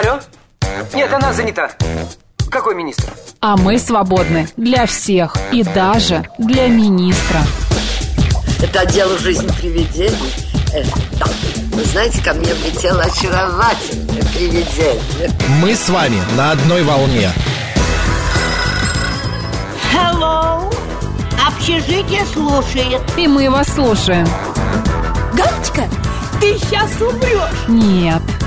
Алло? Нет, она занята. Какой министр? А мы свободны для всех и даже для министра. Это отдел жизни привидений. Э, да. Вы знаете, ко мне влетело очаровательное привидение. Мы с вами на одной волне. Hello! Общежитие слушает. И мы вас слушаем. Галочка, ты сейчас умрешь. Нет,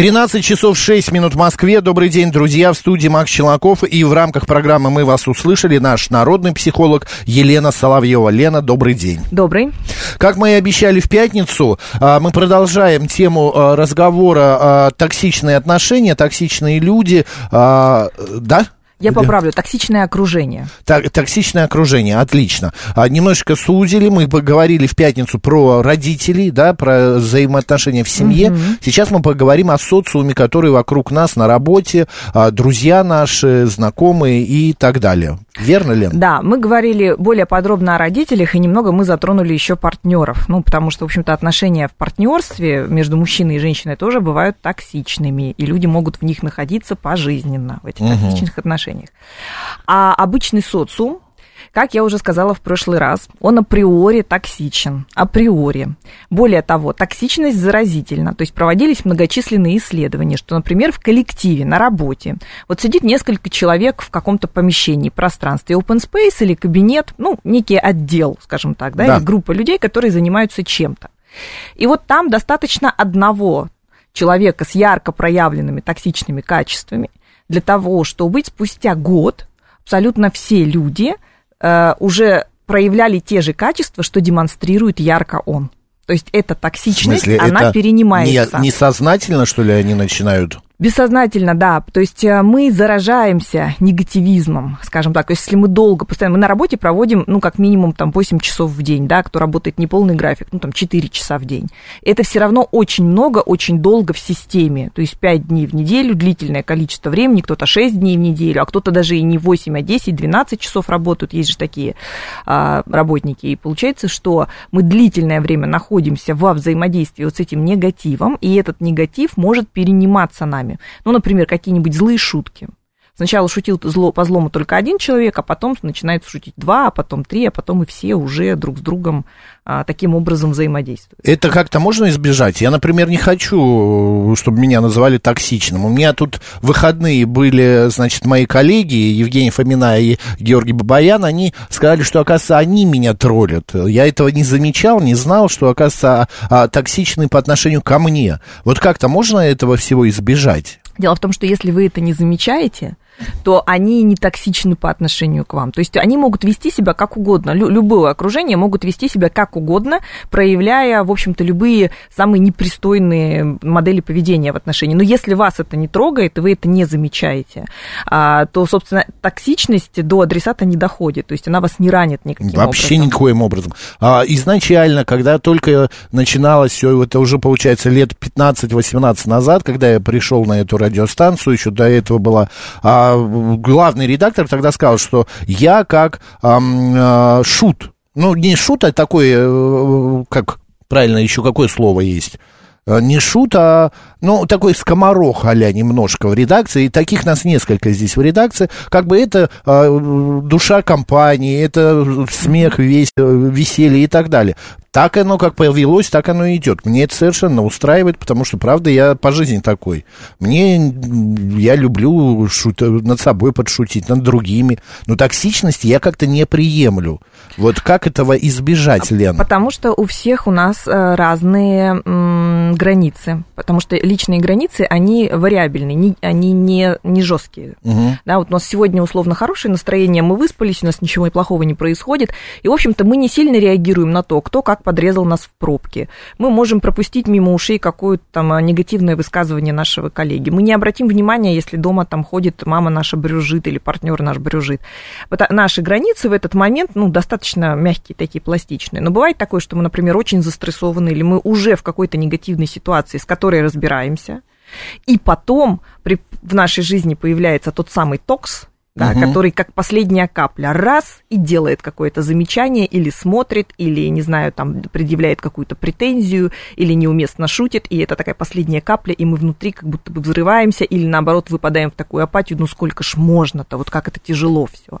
13 часов 6 минут в Москве. Добрый день, друзья. В студии Макс Челноков. И в рамках программы «Мы вас услышали» наш народный психолог Елена Соловьева. Лена, добрый день. Добрый. Как мы и обещали в пятницу, а, мы продолжаем тему а, разговора а, токсичные отношения, токсичные люди. Да? Я поправлю, токсичное окружение. Так, токсичное окружение, отлично. А, немножечко сузили, мы поговорили в пятницу про родителей, да, про взаимоотношения в семье. Угу. Сейчас мы поговорим о социуме, который вокруг нас на работе, а, друзья наши, знакомые и так далее. Верно, Лен? Да, мы говорили более подробно о родителях, и немного мы затронули еще партнеров. Ну, потому что, в общем-то, отношения в партнерстве между мужчиной и женщиной тоже бывают токсичными, и люди могут в них находиться пожизненно, в этих угу. токсичных отношениях. А обычный социум, как я уже сказала в прошлый раз, он априори токсичен. Априори. Более того, токсичность заразительна. То есть проводились многочисленные исследования, что, например, в коллективе, на работе, вот сидит несколько человек в каком-то помещении, пространстве, open space или кабинет, ну, некий отдел, скажем так, да, да. или группа людей, которые занимаются чем-то. И вот там достаточно одного человека с ярко проявленными токсичными качествами для того, чтобы спустя год абсолютно все люди – Э, уже проявляли те же качества, что демонстрирует ярко он. То есть эта токсичность, смысле, она перенимается. Не, несознательно, что ли, они начинают? Бессознательно, да. То есть э, мы заражаемся негативизмом, скажем так. То есть если мы долго, постоянно, мы на работе проводим, ну, как минимум, там, 8 часов в день, да, кто работает не полный график, ну, там, 4 часа в день. Это все равно очень много, очень долго в системе. То есть 5 дней в неделю, длительное количество времени, кто-то 6 дней в неделю, а кто-то даже и не 8, а 10, 12 часов работают. Есть же такие а, работники. И получается, что мы длительное время находимся во взаимодействии вот с этим негативом, и этот негатив может перениматься нами. Ну, например, какие-нибудь злые шутки. Сначала шутил зло, по злому только один человек, а потом начинает шутить два, а потом три, а потом и все уже друг с другом а, таким образом взаимодействуют. Это как-то можно избежать? Я, например, не хочу, чтобы меня называли токсичным. У меня тут выходные были, значит, мои коллеги, Евгений Фомина и Георгий Бабаян, они сказали, что, оказывается, они меня троллят. Я этого не замечал, не знал, что, оказывается, а, а, токсичны по отношению ко мне. Вот как-то можно этого всего избежать? Дело в том, что если вы это не замечаете, то они не токсичны по отношению к вам. То есть они могут вести себя как угодно, Лю- любое окружение могут вести себя как угодно, проявляя, в общем-то, любые самые непристойные модели поведения в отношении. Но если вас это не трогает, и вы это не замечаете, а, то, собственно, токсичность до адресата не доходит, то есть она вас не ранит никаким Вообще образом. никоим образом. А, изначально, когда только начиналось все, это уже, получается, лет 15-18 назад, когда я пришел на эту радиостанцию, еще до этого была а, главный редактор тогда сказал, что я как э, шут, ну, не шут, а такой, э, как правильно, еще какое слово есть? Э, не шут, а, ну, такой скоморох а немножко в редакции, и таких нас несколько здесь в редакции, как бы это э, душа компании, это смех, весь, веселье и так далее. Так оно как повелось, так оно и идет. Мне это совершенно устраивает, потому что, правда, я по жизни такой. Мне, я люблю шут, над собой подшутить, над другими. Но токсичность я как-то не приемлю. Вот как этого избежать, Лен? Потому что у всех у нас э, разные м, границы. Потому что личные границы, они вариабельные, не, они не, не жесткие. Угу. Да, вот у нас сегодня условно хорошее настроение, мы выспались, у нас ничего плохого не происходит. И, в общем-то, мы не сильно реагируем на то, кто как подрезал нас в пробке. Мы можем пропустить мимо ушей какое-то там а, негативное высказывание нашего коллеги. Мы не обратим внимания, если дома там ходит мама наша брюжит или партнер наш брюжит. Вот наши границы в этот момент, ну, достаточно мягкие, такие пластичные. Но бывает такое, что мы, например, очень застрессованы, или мы уже в какой-то негативной ситуации, с которой разбираемся, И потом при, в нашей жизни появляется тот самый токс, да, Мгм. который как последняя капля раз и делает какое-то замечание или смотрит, или, не знаю, там предъявляет какую-то претензию, или неуместно шутит, и это такая последняя капля, и мы внутри как будто бы взрываемся, или наоборот выпадаем в такую апатию, ну сколько ж можно-то, вот как это тяжело все.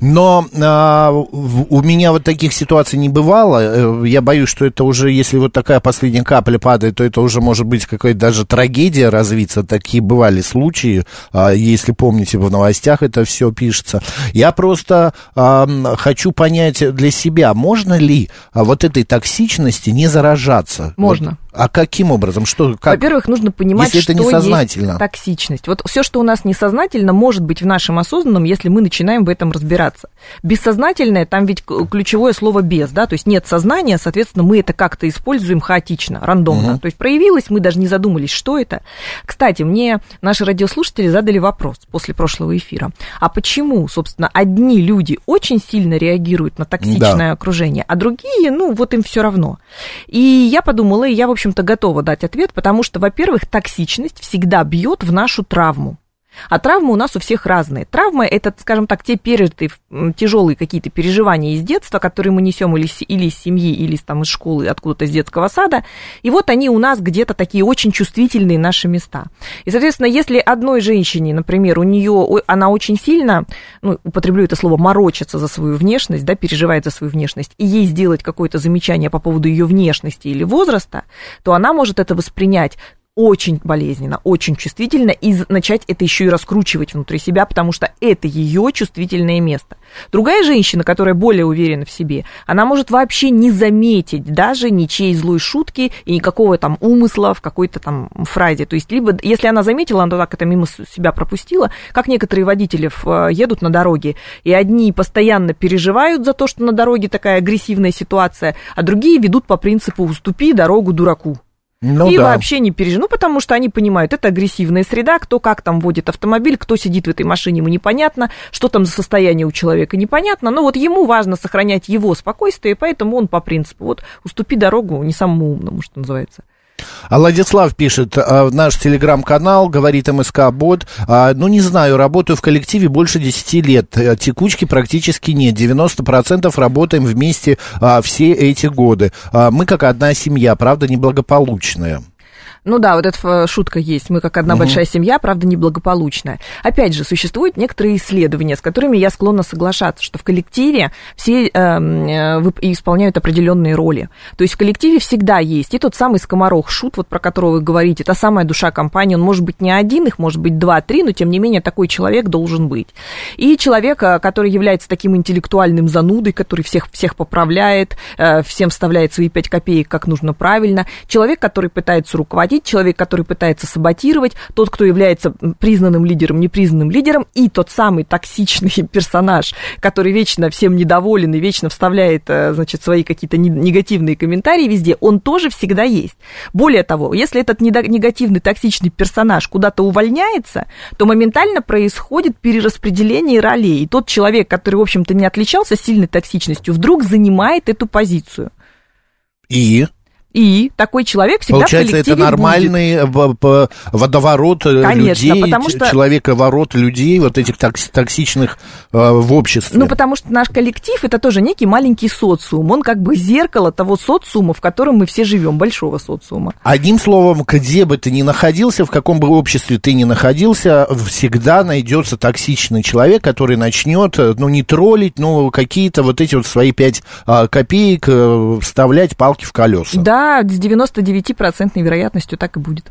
Но а, у меня вот таких ситуаций не бывало. Э, Я боюсь, что это уже, если вот такая последняя капля падает, то это уже может быть какая-то даже трагедия развиться. Такие бывали случаи, а, если помните, в новостях это все пишется. Я просто а, хочу понять для себя, можно ли а, вот этой токсичности не заражаться? Можно. Вот, а каким образом? Что, как? Во-первых, нужно понимать, Если это что несознательно. есть токсичность. Вот все, что у нас несознательно, может быть в нашем осознанном, если мы начинаем в этом разбираться. Бессознательное, там ведь ключевое слово без, да, то есть нет сознания, соответственно, мы это как-то используем хаотично, рандомно. То есть проявилось, мы даже не задумались, что это. Кстати, мне наши радиослушатели задали вопрос после прошлого эфира. А почему, собственно, одни люди очень сильно реагируют на токсичное окружение, а другие, ну, вот им все равно. И я подумала, и я, в общем-то, готова дать ответ, потому что, во-первых, токсичность всегда бьет в нашу травму. А травмы у нас у всех разные. Травмы это, скажем так, те пережитые тяжелые какие-то переживания из детства, которые мы несем или, или из семьи, или там, из школы, откуда-то из детского сада. И вот они у нас где-то такие очень чувствительные наши места. И, соответственно, если одной женщине, например, у нее она очень сильно, ну, употреблю это слово, морочится за свою внешность, да, переживает за свою внешность, и ей сделать какое-то замечание по поводу ее внешности или возраста, то она может это воспринять очень болезненно, очень чувствительно, и начать это еще и раскручивать внутри себя, потому что это ее чувствительное место. Другая женщина, которая более уверена в себе, она может вообще не заметить даже ничьей злой шутки и никакого там умысла в какой-то там фразе. То есть, либо, если она заметила, она так это мимо себя пропустила, как некоторые водители э, едут на дороге, и одни постоянно переживают за то, что на дороге такая агрессивная ситуация, а другие ведут по принципу «уступи дорогу дураку». Ну и да. вообще не переживают. Ну, потому что они понимают, это агрессивная среда, кто как там водит автомобиль, кто сидит в этой машине, ему непонятно, что там за состояние у человека, непонятно. Но вот ему важно сохранять его спокойствие, поэтому он по принципу, вот, уступи дорогу не самому умному, что называется. А Владислав пишет, в наш телеграм-канал, говорит МСК Бот, а, ну не знаю, работаю в коллективе больше 10 лет, э, текучки практически нет, 90% работаем вместе а, все эти годы. А, Мы как одна семья, правда, неблагополучная. Ну да, вот эта э, шутка есть. Мы как одна большая семья, правда, неблагополучная. Опять же, существуют некоторые исследования, с которыми я склонна соглашаться, что в коллективе все эм, э, вып- исполняют определенные роли. То есть в коллективе всегда есть и тот самый скоморох шут, вот про которого вы говорите, та самая душа компании. Он может быть не один, их может быть два-три, но тем не менее такой человек должен быть. И человек, э, который является таким интеллектуальным занудой, который всех, всех поправляет, э, всем вставляет свои пять копеек, как нужно правильно. Человек, который пытается руководить, человек, который пытается саботировать, тот, кто является признанным лидером, непризнанным лидером, и тот самый токсичный персонаж, который вечно всем недоволен и вечно вставляет, э, значит, свои какие-то не- негативные комментарии везде, он тоже всегда есть. Более того, если этот негативный, токсичный персонаж куда-то увольняется, то моментально происходит перераспределение ролей. И тот человек, который, в общем-то, не отличался сильной токсичностью, вдруг занимает эту позицию. И, И такой человек всегда получается, это будет. нормальный в- по- водоворот э, Конечно, людей, потому что- человековорот людей, вот этих токс- токсичных э, в обществе. Ну, потому что наш коллектив это тоже некий маленький социум. Он как бы зеркало того социума, в котором мы все живем, большого социума. Одним словом, где бы ты ни находился, в каком бы обществе ты ни находился, всегда найдется токсичный человек, который начнет, э, ну, не троллить, но какие-то вот эти вот свои пять а, копеек э, вставлять палки в колеса. Да, с 99% вероятностью так и будет.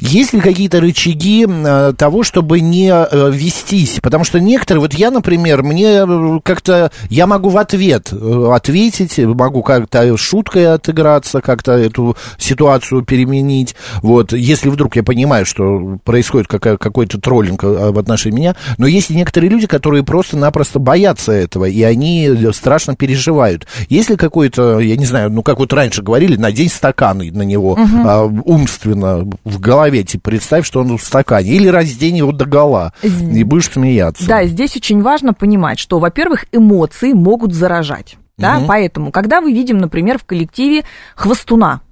Есть ли какие-то рычаги э, того, чтобы не э, вестись? Потому что некоторые, вот я, например, мне э, как-то, я могу в ответ ответить, могу как-то шуткой отыграться, как-то эту ситуацию переменить. Вот, если вдруг я понимаю, что происходит какой-то троллинг в отношении меня. Но есть некоторые люди, которые просто-напросто боятся этого, и они страшно переживают. Есть ли какой-то, я не знаю, ну, как вот раньше говорили, надень стакан на него а, умственно в голове, типа, представь, что он в стакане. Или раздень его до гола, и будешь смеяться. Да, здесь очень важно понимать, что, во-первых, эмоции могут заражать. Да, поэтому, когда мы видим, например, в коллективе хвостуна,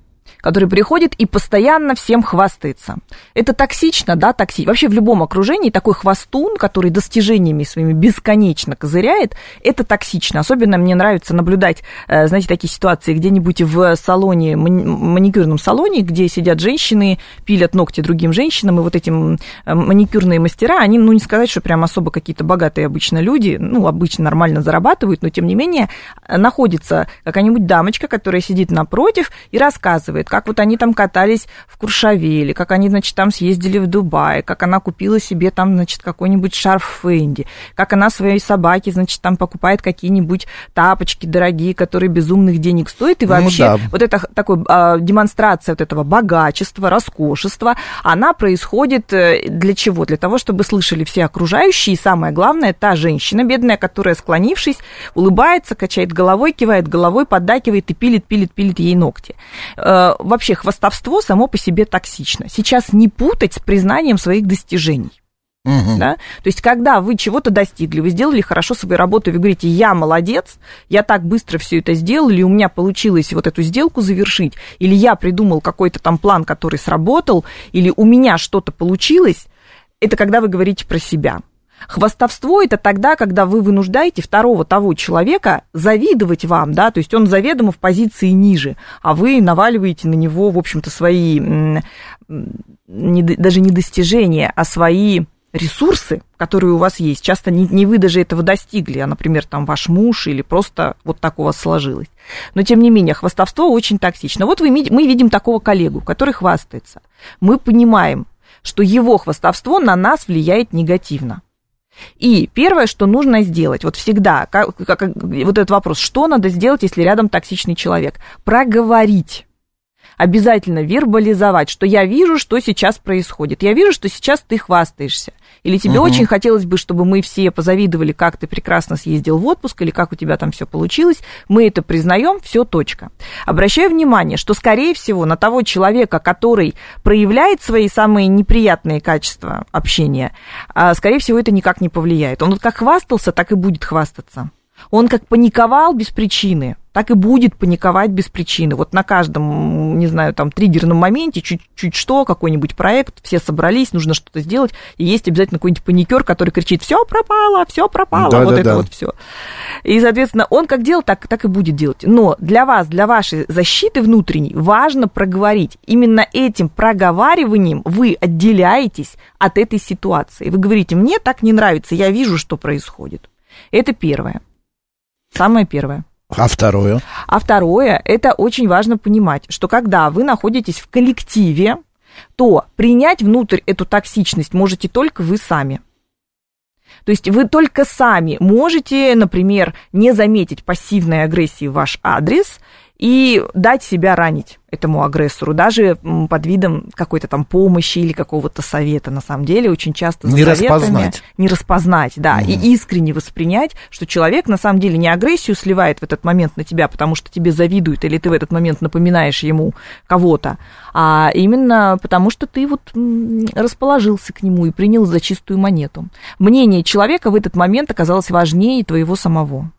который приходит и постоянно всем хвастается. Это токсично, да, токсично. Вообще в любом окружении такой хвастун, который достижениями своими бесконечно козыряет, это токсично. Особенно мне нравится наблюдать, э, знаете, такие ситуации где-нибудь в салоне, маникюрном салоне, где сидят женщины, пилят ногти другим женщинам, и вот эти э, маникюрные мастера, они, ну, не сказать, что прям особо какие-то богатые обычно люди, ну, обычно нормально зарабатывают, но тем не менее находится какая-нибудь дамочка, которая сидит напротив и рассказывает, как вот они там катались в Куршавеле, как они, значит, там съездили в Дубай, как она купила себе там, значит, какой-нибудь шарф Фэнди, как она своей собаке, значит, там покупает какие-нибудь тапочки дорогие, которые безумных денег стоят, и ну вообще ну, да. вот это такой а, демонстрация вот этого богачества, роскошества, она происходит э, для чего? Для того, чтобы слышали все окружающие, и самое главное, та женщина бедная, которая, склонившись, улыбается, качает головой, кивает головой, поддакивает и пилит, пилит, пилит ей ногти. Вообще, хвастовство само по себе токсично. Сейчас не путать с признанием своих достижений. Угу. Да? То есть, когда вы чего-то достигли, вы сделали хорошо свою работу, вы говорите, я молодец, я так быстро все это сделал, или у меня получилось вот эту сделку завершить, или я придумал какой-то там план, который сработал, или у меня что-то получилось, это когда вы говорите про себя. Хвастовство это тогда, когда вы вынуждаете второго того человека завидовать вам, да, то есть он заведомо в позиции ниже, а вы наваливаете на него, в общем-то, свои, не, даже не достижения, а свои ресурсы, которые у вас есть. Часто не, не вы даже этого достигли, а, например, там ваш муж или просто вот так у вас сложилось. Но, тем не менее, хвастовство очень токсично. Вот вы, мы видим такого коллегу, который хвастается. Мы понимаем, что его хвастовство на нас влияет негативно. И первое, что нужно сделать, вот всегда, как, как, вот этот вопрос, что надо сделать, если рядом токсичный человек? Проговорить обязательно вербализовать, что я вижу, что сейчас происходит. Я вижу, что сейчас ты хвастаешься. Или тебе угу. очень хотелось бы, чтобы мы все позавидовали, как ты прекрасно съездил в отпуск, или как у тебя там все получилось. Мы это признаем, все, точка. Обращаю внимание, что, скорее всего, на того человека, который проявляет свои самые неприятные качества общения, а, скорее всего, это никак не повлияет. Он вот как хвастался, так и будет хвастаться. Он как паниковал без причины, так и будет паниковать без причины. Вот на каждом, не знаю, там, триггерном моменте, чуть-чуть что, какой-нибудь проект, все собрались, нужно что-то сделать, и есть обязательно какой-нибудь паникер, который кричит, все пропало, все пропало, да, вот да, это да. вот все. И, соответственно, он как делал, так, так и будет делать. Но для вас, для вашей защиты внутренней важно проговорить. Именно этим проговариванием вы отделяетесь от этой ситуации. Вы говорите, мне так не нравится, я вижу, что происходит. Это первое. Самое первое. А второе? А второе, это очень важно понимать, что когда вы находитесь в коллективе, то принять внутрь эту токсичность можете только вы сами. То есть вы только сами можете, например, не заметить пассивной агрессии в ваш адрес и дать себя ранить этому агрессору, даже под видом какой-то там помощи или какого-то совета. На самом деле очень часто не распознать. Не распознать, да, угу. и искренне воспринять, что человек на самом деле не агрессию сливает в этот момент на тебя, потому что тебе завидует, или ты в этот момент напоминаешь ему кого-то, а именно потому что ты вот расположился к нему и принял за чистую монету. Мнение человека в этот момент оказалось важнее твоего самого.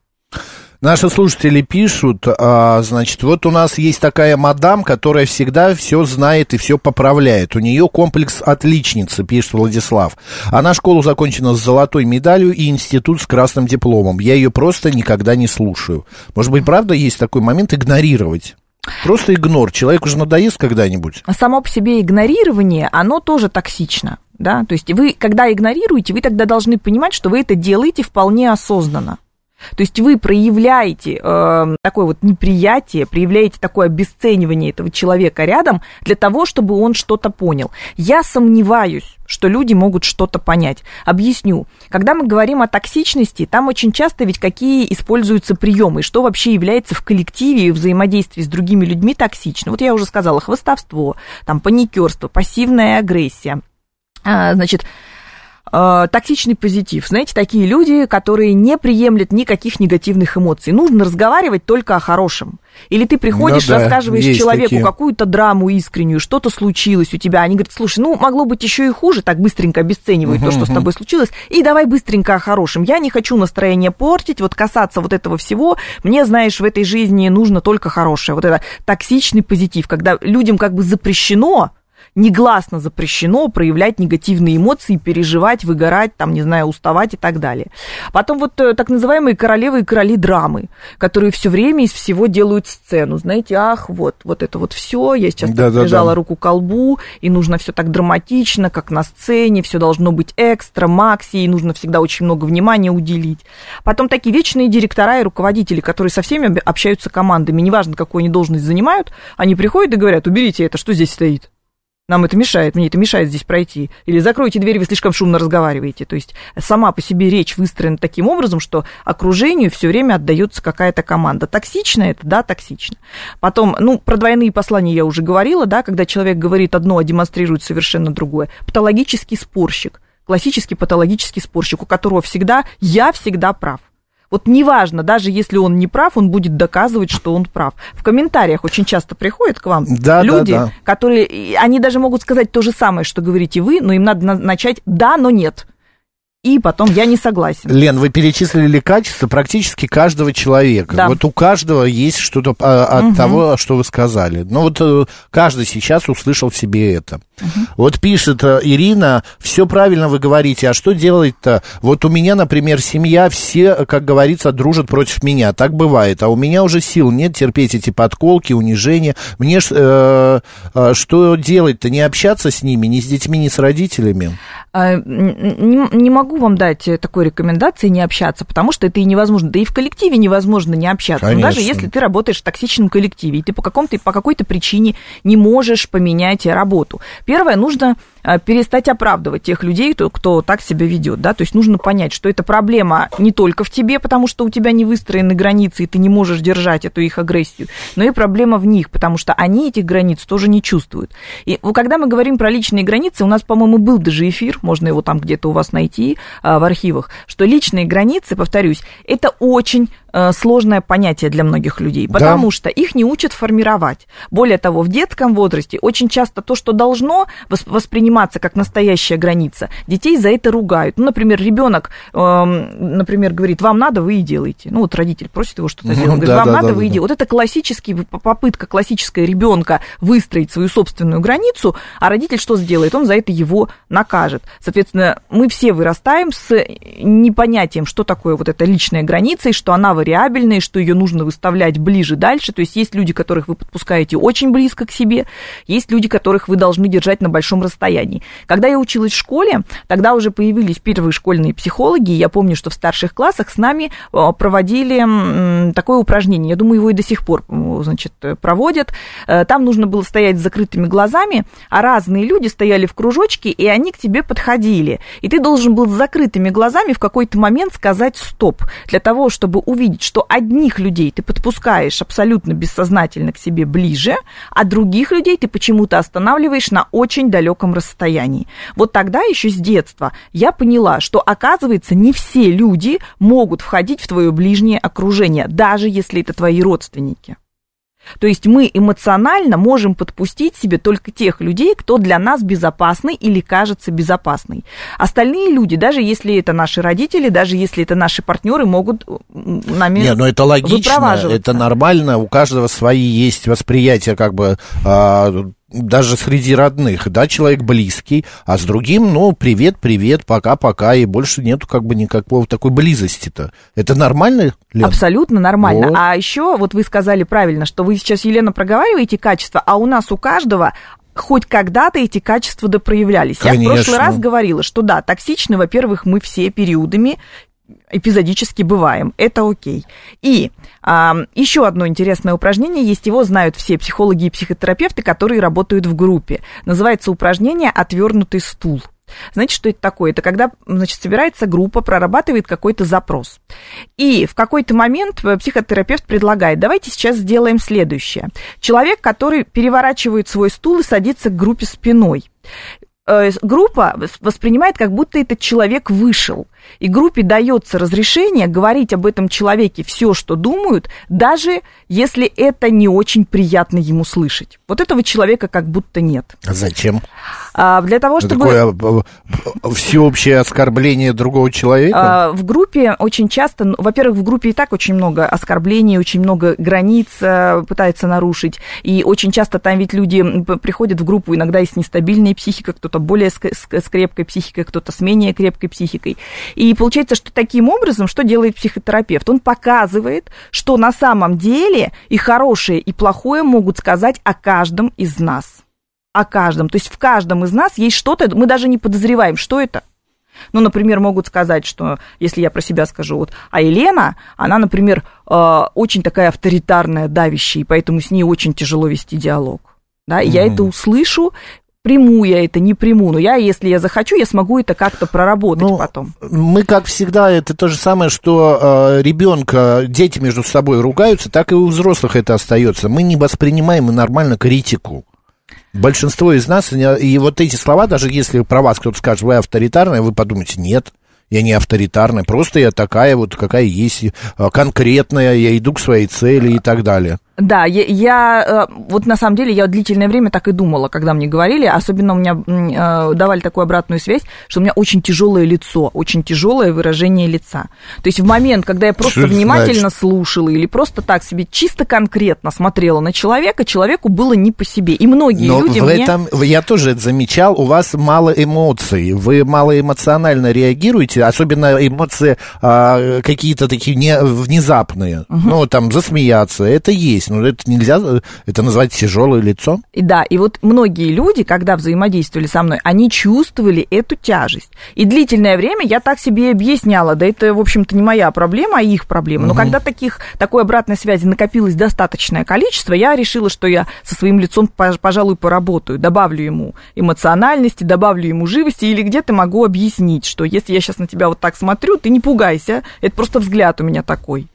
Наши слушатели пишут, а, значит, вот у нас есть такая мадам, которая всегда все знает и все поправляет. У нее комплекс отличницы, пишет Владислав. Она школу закончена с золотой медалью и институт с красным дипломом. Я ее просто никогда не слушаю. Может быть, правда, есть такой момент игнорировать? Просто игнор. Человек уже надоест когда-нибудь. Само по себе игнорирование, оно тоже токсично. Да? То есть вы, когда игнорируете, вы тогда должны понимать, что вы это делаете вполне осознанно. То есть вы проявляете э, такое вот неприятие, проявляете такое обесценивание этого человека рядом для того, чтобы он что-то понял. Я сомневаюсь, что люди могут что-то понять. Объясню. Когда мы говорим о токсичности, там очень часто ведь какие используются приемы, что вообще является в коллективе и взаимодействии с другими людьми токсично. Вот я уже сказала, хвостовство, там паникерство, пассивная агрессия. А, значит, э, токсичный позитив. Знаете, такие люди, которые не приемлят никаких негативных эмоций. Нужно разговаривать только о хорошем. Или ты приходишь, Ну да, рассказываешь человеку такие. какую-то драму искреннюю, что-то случилось у тебя. Они говорят, слушай, ну, могло быть еще и хуже, так быстренько обесценивают то, что с тобой случилось, и давай быстренько о хорошем. Я не хочу настроение портить, вот касаться вот этого всего. Мне, знаешь, в этой жизни нужно только хорошее. Вот это токсичный позитив, когда людям как бы запрещено негласно запрещено проявлять негативные эмоции, переживать, выгорать, там, не знаю, уставать и так далее. Потом вот э, так называемые королевы и короли драмы, которые все время из всего делают сцену. Знаете, ах, вот, вот это вот все, я сейчас так Да-да-да. прижала руку к колбу, и нужно все так драматично, как на сцене, все должно быть экстра, макси, и нужно всегда очень много внимания уделить. Потом такие вечные директора и руководители, которые со всеми об- общаются командами, неважно, какую они должность занимают, они приходят и говорят, уберите это, что здесь стоит? Нам это мешает, мне это мешает здесь пройти. Или закройте дверь, вы слишком шумно разговариваете. То есть сама по себе речь выстроена таким образом, что окружению все время отдается какая-то команда. Токсично это? Да, токсично. Потом, ну, про двойные послания я уже говорила, да, когда человек говорит одно, а демонстрирует совершенно другое. Патологический спорщик, классический патологический спорщик, у которого всегда «я всегда прав». Вот неважно, даже если он не прав, он будет доказывать, что он прав. В комментариях очень часто приходят к вам Да, да, люди, да. которые, и они даже могут сказать то же самое, что говорите вы, но им надо на- начать «да, но нет». И потом «я не согласен». Лен, вы перечислили качества практически каждого человека. Да. Вот у каждого есть что-то а, от Мгм. того, что вы сказали. Ну вот э, каждый сейчас услышал в себе это. Вот пишет э, Ирина, все правильно вы говорите, а что делать-то? Вот у меня, например, семья, все, как говорится, дружат против меня. Так бывает. А у меня уже сил нет терпеть эти подколки, унижения. Мне э, э, что делать-то? Не общаться с ними, ни с детьми, ни с родителями? А, Не, не могу вам дать такой рекомендации не общаться, потому что это и невозможно. Да и в коллективе невозможно не общаться. Даже Конечно. если ты работаешь в токсичном коллективе, и ты по, какому-то, по какой-то причине не можешь поменять работу. Первое, нужно перестать оправдывать тех людей, кто, так себя ведет. Да? То есть нужно понять, что эта проблема не только в тебе, потому что у тебя не выстроены границы, и ты не можешь держать эту их агрессию, но и проблема в них, потому что они этих границ тоже не чувствуют. И когда мы говорим про личные границы, у нас, по-моему, был даже эфир, можно его там где-то у вас найти а, в архивах, что личные границы, повторюсь, это очень э, сложное понятие для многих людей, Да. потому что их не учат формировать. Более того, в детском возрасте очень часто то, что должно вос- восприниматься как настоящая граница, детей за это ругают. Ну, например, ребенок, эм, например, говорит, вам надо, вы и делаете. Ну, вот родитель просит его что-то Ну, сделать, говорит, да, вам да, надо, да, вы и да. делаете. Вот это классический, попытка классическая ребенка выстроить свою собственную границу, а родитель что сделает? Он за это его накажет. Соответственно, мы все вырастаем с непонятием, что такое вот эта личная граница, и что она вариабельная, и что ее нужно выставлять ближе дальше. То есть есть люди, которых вы подпускаете очень близко к себе, есть люди, которых вы должны держать на большом расстоянии. Когда я училась в школе, тогда уже появились первые школьные психологи, я помню, что в старших классах с нами э, проводили такое упражнение. Я думаю, его и до сих пор, значит, проводят. Э, Там нужно было стоять с закрытыми глазами, а разные люди стояли в кружочке, и они к тебе подходили. И ты должен был с закрытыми глазами в какой-то момент сказать «стоп», для того, чтобы увидеть, что одних людей ты подпускаешь абсолютно бессознательно к себе ближе, а других людей ты почему-то останавливаешь на очень далеком расстоянии. Вот тогда еще с детства я поняла, что оказывается не все люди могут входить в твое ближнее окружение, даже если это твои родственники. То есть мы эмоционально можем подпустить себе только тех людей, кто для нас безопасный или кажется безопасный. Остальные люди, даже если это наши родители, даже если это наши партнеры, могут нами Не, ну это логично, это нормально, у каждого свои есть восприятия, как бы, а, даже среди родных, да, человек близкий, а с другим, ну, привет, привет, пока-пока, и больше нету как бы никакого такой близости-то. Это нормально, Лен? Абсолютно нормально. Вот. А еще, вот вы сказали правильно, что вы сейчас, Елена, проговариваете качества, а у нас у каждого хоть когда-то эти качества допроявлялись. Я в Конечно. прошлый раз говорила, что да, токсичны, во-первых, мы все периодами эпизодически бываем. Это окей. И а, еще одно интересное упражнение есть, его знают все психологи и психотерапевты, которые работают в группе. Называется упражнение «Отвернутый стул». Знаете, что это такое? Это когда, значит, собирается группа, прорабатывает какой-то запрос. И в какой-то момент э, психотерапевт предлагает, давайте сейчас сделаем следующее. Человек, который переворачивает свой стул и садится к группе спиной. э, группа вос- воспринимает, как будто этот человек вышел. И группе дается разрешение говорить об этом человеке все, что думают, даже если это не очень приятно ему слышать. Вот этого человека как будто нет. А зачем? А, для того, чтобы... Такое э, всеобщее оскорбление другого человека? А, В группе очень часто, ну, во-первых, в группе и так очень много оскорблений, очень много границ э, пытаются нарушить, и очень часто там ведь люди приходят в группу иногда и с нестабильной психикой, кто-то более с крепкой психикой, кто-то с менее крепкой психикой. И получается, что таким образом, что делает психотерапевт? Он показывает, что на самом деле и хорошее, и плохое могут сказать о каждом из нас. О каждом. То есть в каждом из нас есть что-то, мы даже не подозреваем, что это. Ну, например, могут сказать, что, если я про себя скажу, вот, а Елена, она, например, э, очень такая авторитарная, давящая, и поэтому с ней очень тяжело вести диалог. Да, и я это услышу, приму я это, не приму, но я, если я захочу, я смогу это как-то проработать Ну, потом. Мы, как всегда, это то же самое, что э, ребенка, дети между собой ругаются, так и у взрослых это остается. Мы не воспринимаем нормально критику. Большинство из нас, и вот эти слова, даже если про вас кто-то скажет, вы авторитарная, вы подумаете, нет, я не авторитарная, просто я такая вот, какая есть, э, конкретная, я иду к своей цели и так далее. Да, я, я, э, вот на самом деле я длительное время так и думала, когда мне говорили, особенно у меня э, давали такую обратную связь, что у меня очень тяжелое лицо, очень тяжелое выражение лица. То есть в момент, когда я просто Что внимательно значит? слушала или просто так себе чисто конкретно смотрела на человека, человеку было не по себе. И многие Но люди в мне... этом, я тоже это замечал, у вас мало эмоций, вы мало эмоционально реагируете, особенно эмоции а, какие-то такие не, внезапные, ну, там, засмеяться, это есть, но это нельзя, э, это назвать тяжелое лицо. И да, и вот многие люди, когда взаимодействовали со мной, они чувствовали эту тяжесть. И длительное время я так себе объясняла, да это, в общем-то, не моя проблема, а их проблема. Но когда таких, такой обратной связи накопилось достаточное количество, я решила, что я со своим лицом, пож- пожалуй, поработаю, добавлю ему эмоциональности, добавлю ему живости, или где-то могу объяснить, что если я сейчас на тебя вот так смотрю, ты не пугайся, это просто взгляд у меня такой.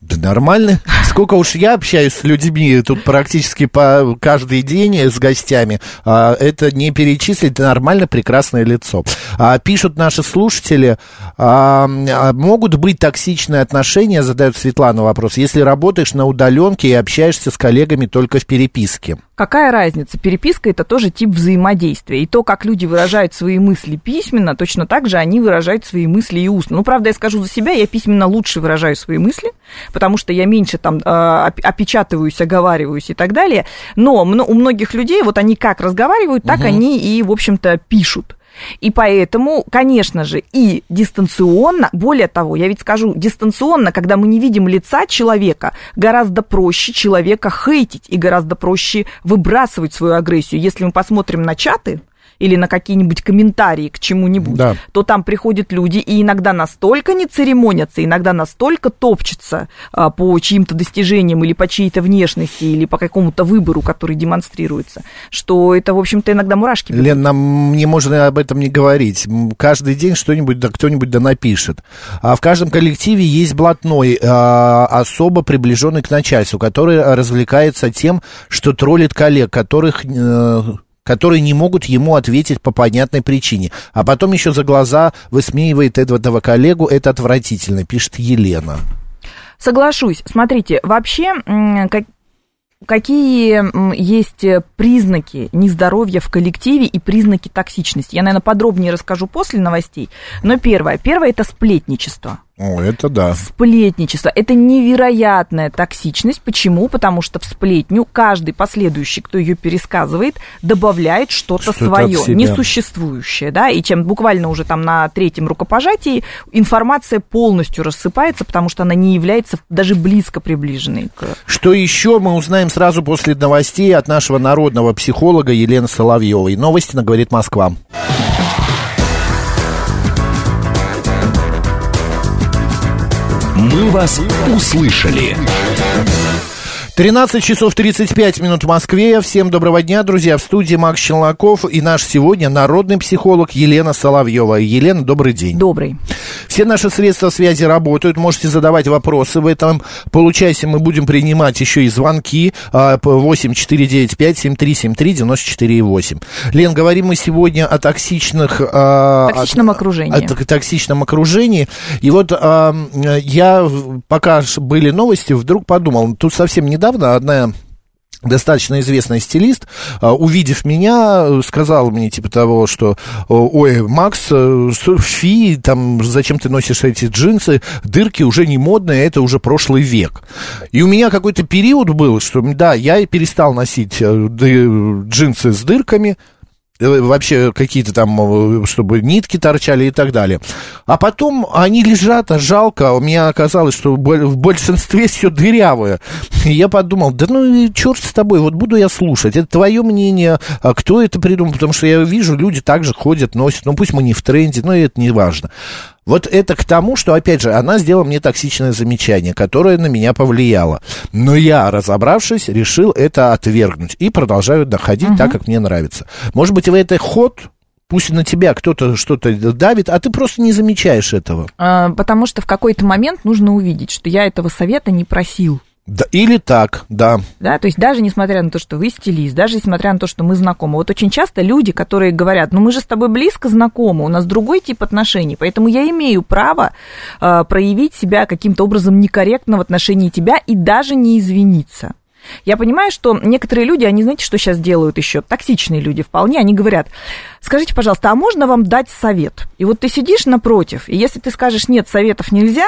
Да нормально. Сколько уж я общаюсь с людьми тут практически по каждый день с гостями, а, это не перечислить, нормально прекрасное лицо. А, Пишут наши слушатели, а, могут быть токсичные отношения, задает Светлана вопрос, если работаешь на удаленке и общаешься с коллегами только в переписке. Какая разница? Переписка это тоже тип взаимодействия. И то, как люди выражают свои мысли письменно, точно так же они выражают свои мысли и устно. Ну, правда, я скажу за себя, я письменно лучше выражаю свои мысли, потому что я меньше там оп- опечатываюсь, оговариваюсь и так далее. Но у многих людей вот они как разговаривают, так они и, в общем-то, пишут. И поэтому, конечно же, и дистанционно, более того, я ведь скажу, дистанционно, когда мы не видим лица человека, гораздо проще человека хейтить и гораздо проще выбрасывать свою агрессию. Если мы посмотрим на чаты, или на какие-нибудь комментарии к чему-нибудь, Да. то там приходят люди и иногда настолько не церемонятся, иногда настолько топчутся а, по чьим-то достижениям или по чьей-то внешности, или по какому-то выбору, который демонстрируется, что это, в общем-то, иногда мурашки бегут. Лен, нам не можно об этом не говорить. Каждый день что-нибудь да кто-нибудь да напишет. А в каждом коллективе есть блатной, а, особо приближенный к начальству, который развлекается тем, что троллит коллег, которых э, которые не могут ему ответить по понятной причине. А потом еще за глаза высмеивает этого коллегу. Это отвратительно, пишет Елена. Соглашусь. Смотрите, вообще, как- какие есть э, признаки нездоровья в коллективе и признаки токсичности? Я, наверное, подробнее расскажу после новостей. Но первое. Первое – это сплетничество. О, это да. Сплетничество – это невероятная токсичность. Почему? Потому что в сплетню каждый последующий, кто ее пересказывает, добавляет что-то Что-то свое, несуществующее, да, и чем буквально уже там на третьем рукопожатии информация полностью рассыпается, потому что она не является даже близко приближенной к Что еще мы узнаем сразу после новостей от нашего народного психолога Елены Соловьевой. Новости на «Говорит Москва». «Мы вас услышали». 13 часов 35 минут в Москве. Всем доброго дня, друзья. В студии Макс Челноков и наш сегодня народный психолог Елена Соловьева. Елена, добрый день. добрый. Все наши средства связи работают, можете задавать вопросы в этом получасе. Мы будем принимать еще и звонки а, по 8 495 7373 94 8. Лен, говорим мы сегодня о токсичных... а, Токсичном от- окружении. о ток- токсичном окружении. И вот я, пока были новости, вдруг подумал, тут совсем недавно одна достаточно известный стилист, а, увидев меня, сказал мне типа того, что ой, Макс, э, фи, там, зачем ты носишь эти джинсы, дырки уже не модные, это уже прошлый век. И у меня какой-то период был, что, да, я перестал носить э, джинсы с дырками, вообще какие-то там, э, чтобы нитки торчали и так далее. А потом они лежат, а жалко. У меня оказалось, что в большинстве все дырявое. И я подумал, да ну и черт с тобой, вот буду я слушать. Это твое мнение, а кто это придумал? Потому что я вижу, люди также ходят, носят. Ну пусть мы не в тренде, но это не важно. Вот это к тому, что, опять же, она сделала мне токсичное замечание, которое на меня повлияло. Но я, разобравшись, решил это отвергнуть и продолжаю доходить так, как мне нравится. Может быть, в это ход, пусть на тебя кто-то что-то давит, а ты просто не замечаешь этого. А, Потому что в какой-то момент нужно увидеть, что я этого совета не просил. Да, или так, да. Да, то есть даже несмотря на то, что вы стилист, даже несмотря на то, что мы знакомы, вот очень часто люди, которые говорят, ну мы же с тобой близко знакомы, у нас другой тип отношений, поэтому я имею право э, проявить себя каким-то образом некорректно в отношении тебя и даже не извиниться. Я понимаю, что некоторые люди, они знаете, что сейчас делают еще? Токсичные люди вполне, они говорят, скажите, пожалуйста, а можно вам дать совет? И вот ты сидишь напротив, и если ты скажешь, нет, советов нельзя,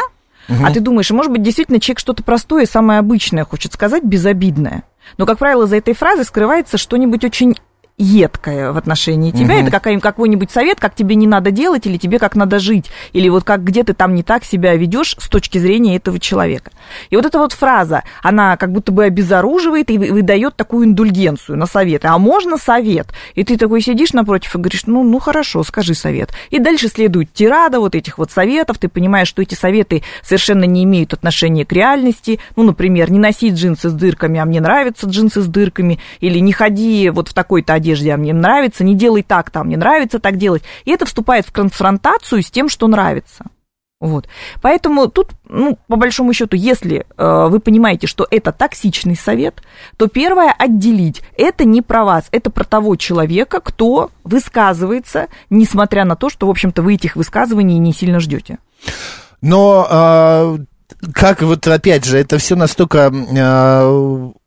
а ты думаешь, может быть, действительно человек что-то простое, самое обычное хочет сказать, безобидное. Но, как правило, за этой фразой скрывается что-нибудь очень едкое в отношении тебя. Это какая- какой-нибудь совет, как тебе не надо делать, или тебе как надо жить, или вот как где ты там не так себя ведешь с точки зрения этого человека. И вот эта вот фраза, она как будто бы обезоруживает и вы- выдает такую индульгенцию на советы. А можно совет? И ты такой сидишь напротив и говоришь, ну, ну хорошо, скажи совет. И дальше следует тирада вот этих вот советов. Ты понимаешь, что эти советы совершенно не имеют отношения к реальности. Ну, например, не носи джинсы с дырками, а мне нравятся джинсы с дырками. Или не ходи вот в такой-то одежде, а мне нравится. Не делай так, там мне нравится так делать. И это вступает в конфронтацию с тем, что нравится. Вот. Поэтому тут, ну, по большому счету, если э, вы понимаете, что это токсичный совет, то первое отделить. Это не про вас, это про того человека, кто высказывается, несмотря на то, что, в общем-то, вы этих высказываний не сильно ждете. Но а, как вот опять же, это все настолько а,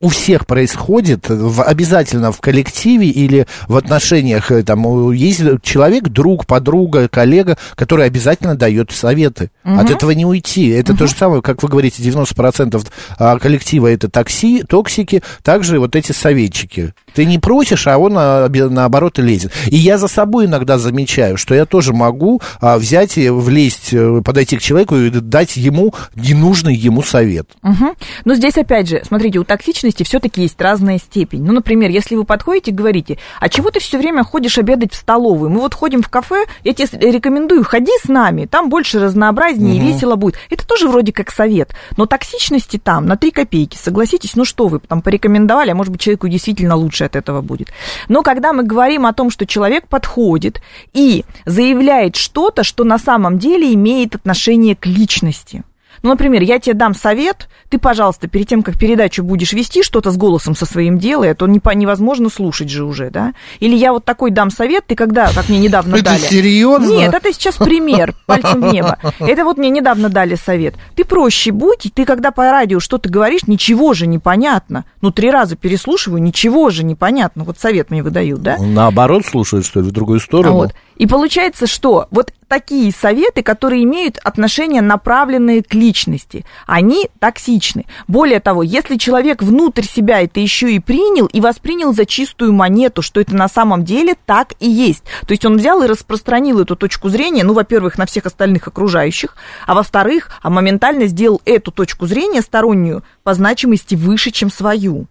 у всех происходит, в- обязательно в коллективе или в отношениях, э, там, есть человек, друг, подруга, коллега, который обязательно дает советы. От этого не уйти. Это то же самое, как вы говорите, 90% а, коллектива это такси, токсики, также вот эти советчики. Ты не просишь, а он а, наоборот и лезет. И я за собой иногда замечаю, что я тоже могу а, взять и влезть, э, подойти к человеку и дать ему ненужный ему совет. Мгм. Но здесь, опять же, смотрите, у токсичности все-таки есть разная степень. Ну, например, если вы подходите и говорите, а чего ты все время ходишь обедать в столовую? Мы вот ходим в кафе, я тебе рекомендую, ходи с нами, там больше разнообразнее и весело будет. Это тоже вроде как совет. Но токсичности там на 3 копейки, согласитесь, ну что вы там порекомендовали, а может быть, человеку действительно лучше от этого будет. Но когда мы говорим о том, что человек подходит и заявляет что-то, что на самом деле имеет отношение к личности, ну, например, я тебе дам совет, ты, пожалуйста, перед тем, как передачу будешь вести, что-то с голосом со своим делай, а то невозможно слушать же уже, да? Или я вот такой дам совет, ты когда, как мне недавно Это дали... серьезно? Нет, это сейчас пример, пальцем в небо. Это вот мне недавно дали совет. Ты проще будь, и ты когда по радио что-то говоришь, ничего же непонятно. Ну, три раза переслушиваю, ничего же непонятно. Вот совет мне выдают, да? Наоборот, слушают, что ли, в другую сторону. Вот. И получается, что вот такие советы, которые имеют отношение направленные к личности, они токсичны. Более того, если человек внутрь себя это еще и принял и воспринял за чистую монету, что это на самом деле так и есть. То есть он взял и распространил эту точку зрения, ну, во-первых, на всех остальных окружающих, а во-вторых, а моментально сделал эту точку зрения стороннюю по значимости выше, чем свою.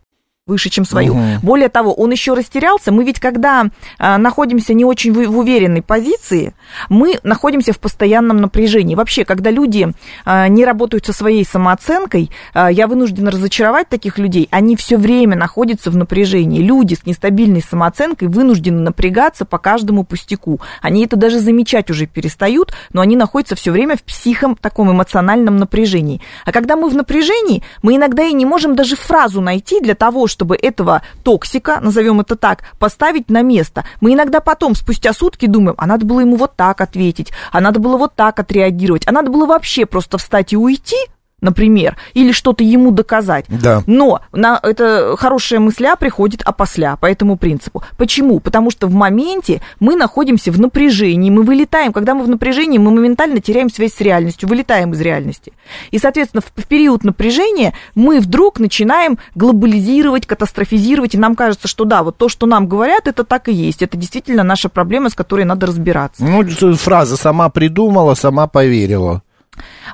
Выше, чем свою. Мгм. Более того, он еще растерялся. Мы ведь, когда а, находимся не очень в, в уверенной позиции, мы находимся в постоянном напряжении. Вообще, когда люди а, не работают со своей самооценкой, а, я вынуждена разочаровать таких людей, они все время находятся в напряжении. Люди с нестабильной самооценкой вынуждены напрягаться по каждому пустяку. Они это даже замечать уже перестают, но они находятся все время в психом таком эмоциональном напряжении. А когда мы в напряжении, мы иногда и не можем даже фразу найти для того, чтобы этого токсика, назовем это так, поставить на место. Мы иногда потом, спустя сутки, думаем, а надо было ему вот так ответить, а надо было вот так отреагировать, а надо было вообще просто встать и уйти, например, или что-то ему доказать. Да. Но на, это хорошая мысля приходит опосля по этому принципу. Почему? Потому что в моменте мы находимся в напряжении, мы вылетаем. Когда мы в напряжении, мы моментально теряем связь с реальностью, вылетаем из реальности. И, соответственно, в, в период напряжения мы вдруг начинаем глобализировать, катастрофизировать, и нам кажется, что да, вот то, что нам говорят, это так и есть. Это действительно наша проблема, с которой надо разбираться. Ну, фраза «сама придумала, сама поверила».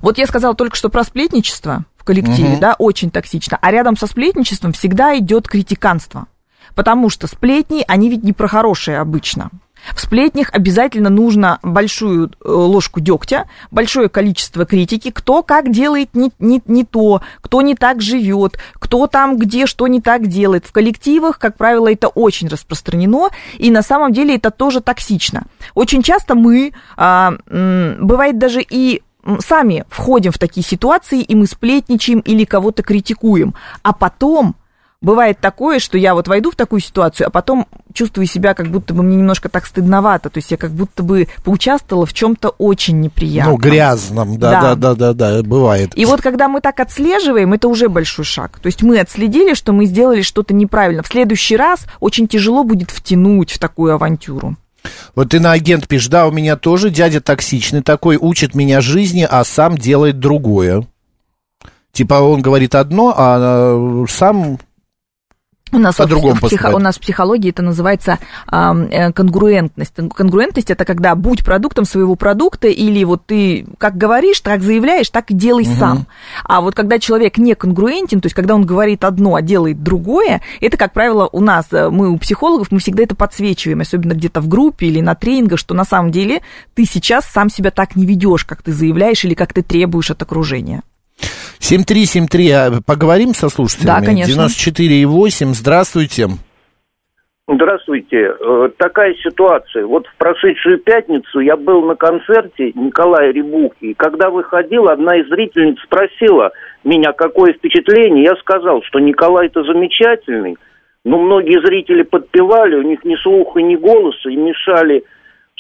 Вот я сказала только что про сплетничество в коллективе, Мгм. да, очень токсично. А рядом со сплетничеством всегда идет критиканство. Потому что сплетни, они ведь не про хорошее обычно. В сплетнях обязательно нужно большую э, ложку дегтя, большое количество критики, кто как делает не, не, не то, кто не так живет, кто там где что не так делает. В коллективах, как правило, это очень распространено, и на самом деле это тоже токсично. Очень часто мы, а, бывает даже и сами входим в такие ситуации, и мы сплетничаем или кого-то критикуем, а потом Бывает такое, что я вот войду в такую ситуацию, а потом чувствую себя, как будто бы мне немножко так стыдновато. То есть я как будто бы поучаствовала в чем-то очень неприятном. Ну, грязном, Да. да-да-да-да, бывает. И вот когда мы так отслеживаем, это уже большой шаг. То есть мы отследили, что мы сделали что-то неправильно. В следующий раз очень тяжело будет втянуть в такую авантюру. Вот иноагент пишет, да, у меня тоже дядя токсичный такой, учит меня жизни, а сам делает другое. Типа он говорит одно, а э, сам У нас, По-другому в, психо- у нас в психологии это называется э, конгруентность. Конгруентность это когда будь продуктом своего продукта, или вот ты как говоришь, так заявляешь, так и делай сам. А вот когда человек не конгруентен, то есть когда он говорит одно, а делает другое, это, как правило, у нас, э, мы у психологов, мы всегда это подсвечиваем, особенно где-то в группе или на тренингах, что на самом деле ты сейчас сам себя так не ведешь, как ты заявляешь или как ты требуешь от окружения. 7373, а поговорим со слушателями? Да, конечно. 94,8, здравствуйте. Здравствуйте. Э, Такая ситуация. Вот в прошедшую пятницу я был на концерте Николая Рябухи, и когда выходил, одна из зрительниц спросила меня, какое впечатление. Я сказал, что Николай это замечательный, но многие зрители подпевали, у них ни слуха, ни голоса, и мешали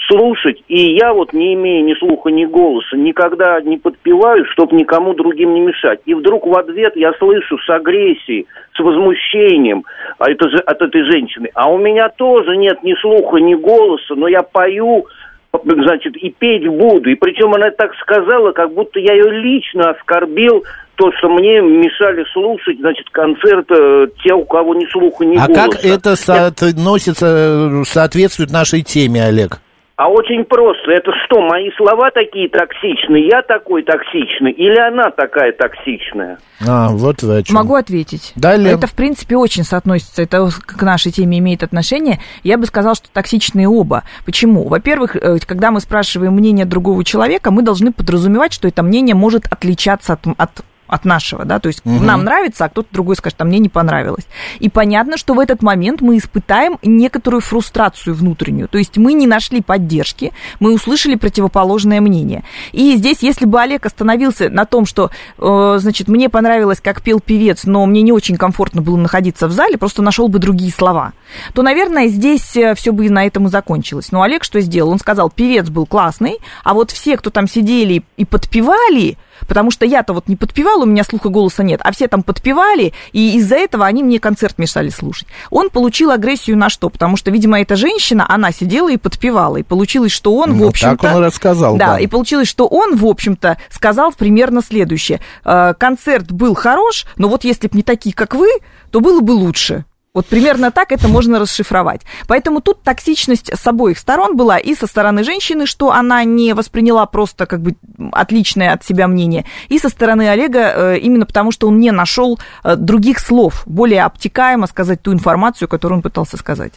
слушать. И я вот, не имея ни слуха, ни голоса, никогда не подпеваю, чтобы никому другим не мешать. И вдруг в ответ я слышу с агрессией, с возмущением а это же, от этой женщины. А у меня тоже нет ни слуха, ни голоса, но я пою, значит, и петь буду. И причем она так сказала, как будто я ее лично оскорбил, то, что мне мешали слушать, значит, концерт э, те, у кого ни слуха, ни А голоса. как это соотносится, э, соответствует нашей теме, Олег? А очень просто. Это что, мои слова такие токсичные, я такой токсичный, или она такая токсичная? А, вот вы о чем. Могу ответить. Далее. Это, в принципе, очень соотносится, это к нашей теме имеет отношение. Я бы сказала, что токсичные оба. Почему? Во-первых, э, когда мы спрашиваем мнение другого человека, мы должны подразумевать, что это мнение может отличаться от, от от нашего, да, то есть Мгм. нам нравится, а кто-то другой скажет, а мне не понравилось. И понятно, что в этот момент мы испытаем некоторую фрустрацию внутреннюю, то есть мы не нашли поддержки, мы услышали противоположное мнение. И здесь, если бы Олег остановился на том, что, э, значит, мне понравилось, как пел певец, но мне не очень комфортно было находиться в зале, просто нашел бы другие слова, то, наверное, здесь все бы и на этом и закончилось. Но Олег что сделал? Он сказал, певец был классный, а вот все, кто там сидели и подпевали, Потому что я-то вот не подпевала, у меня слуха голоса нет, а все там подпевали, и из-за этого они мне концерт мешали слушать. Он получил агрессию на что? Потому что, видимо, эта женщина, она сидела и подпевала, и получилось, что он, в Ну, общем-то... так он рассказал, Да, да. и получилось, что он, в общем-то, сказал примерно следующее. «Э, Концерт был хорош, но вот если бы не такие, как вы, то было бы лучше. Вот примерно так это можно расшифровать. Поэтому тут токсичность с обоих сторон была и со стороны женщины, что она не восприняла просто как бы отличное от себя мнение, и со стороны Олега э, именно потому, что он не нашел э, других слов, более обтекаемо сказать ту информацию, которую он пытался сказать.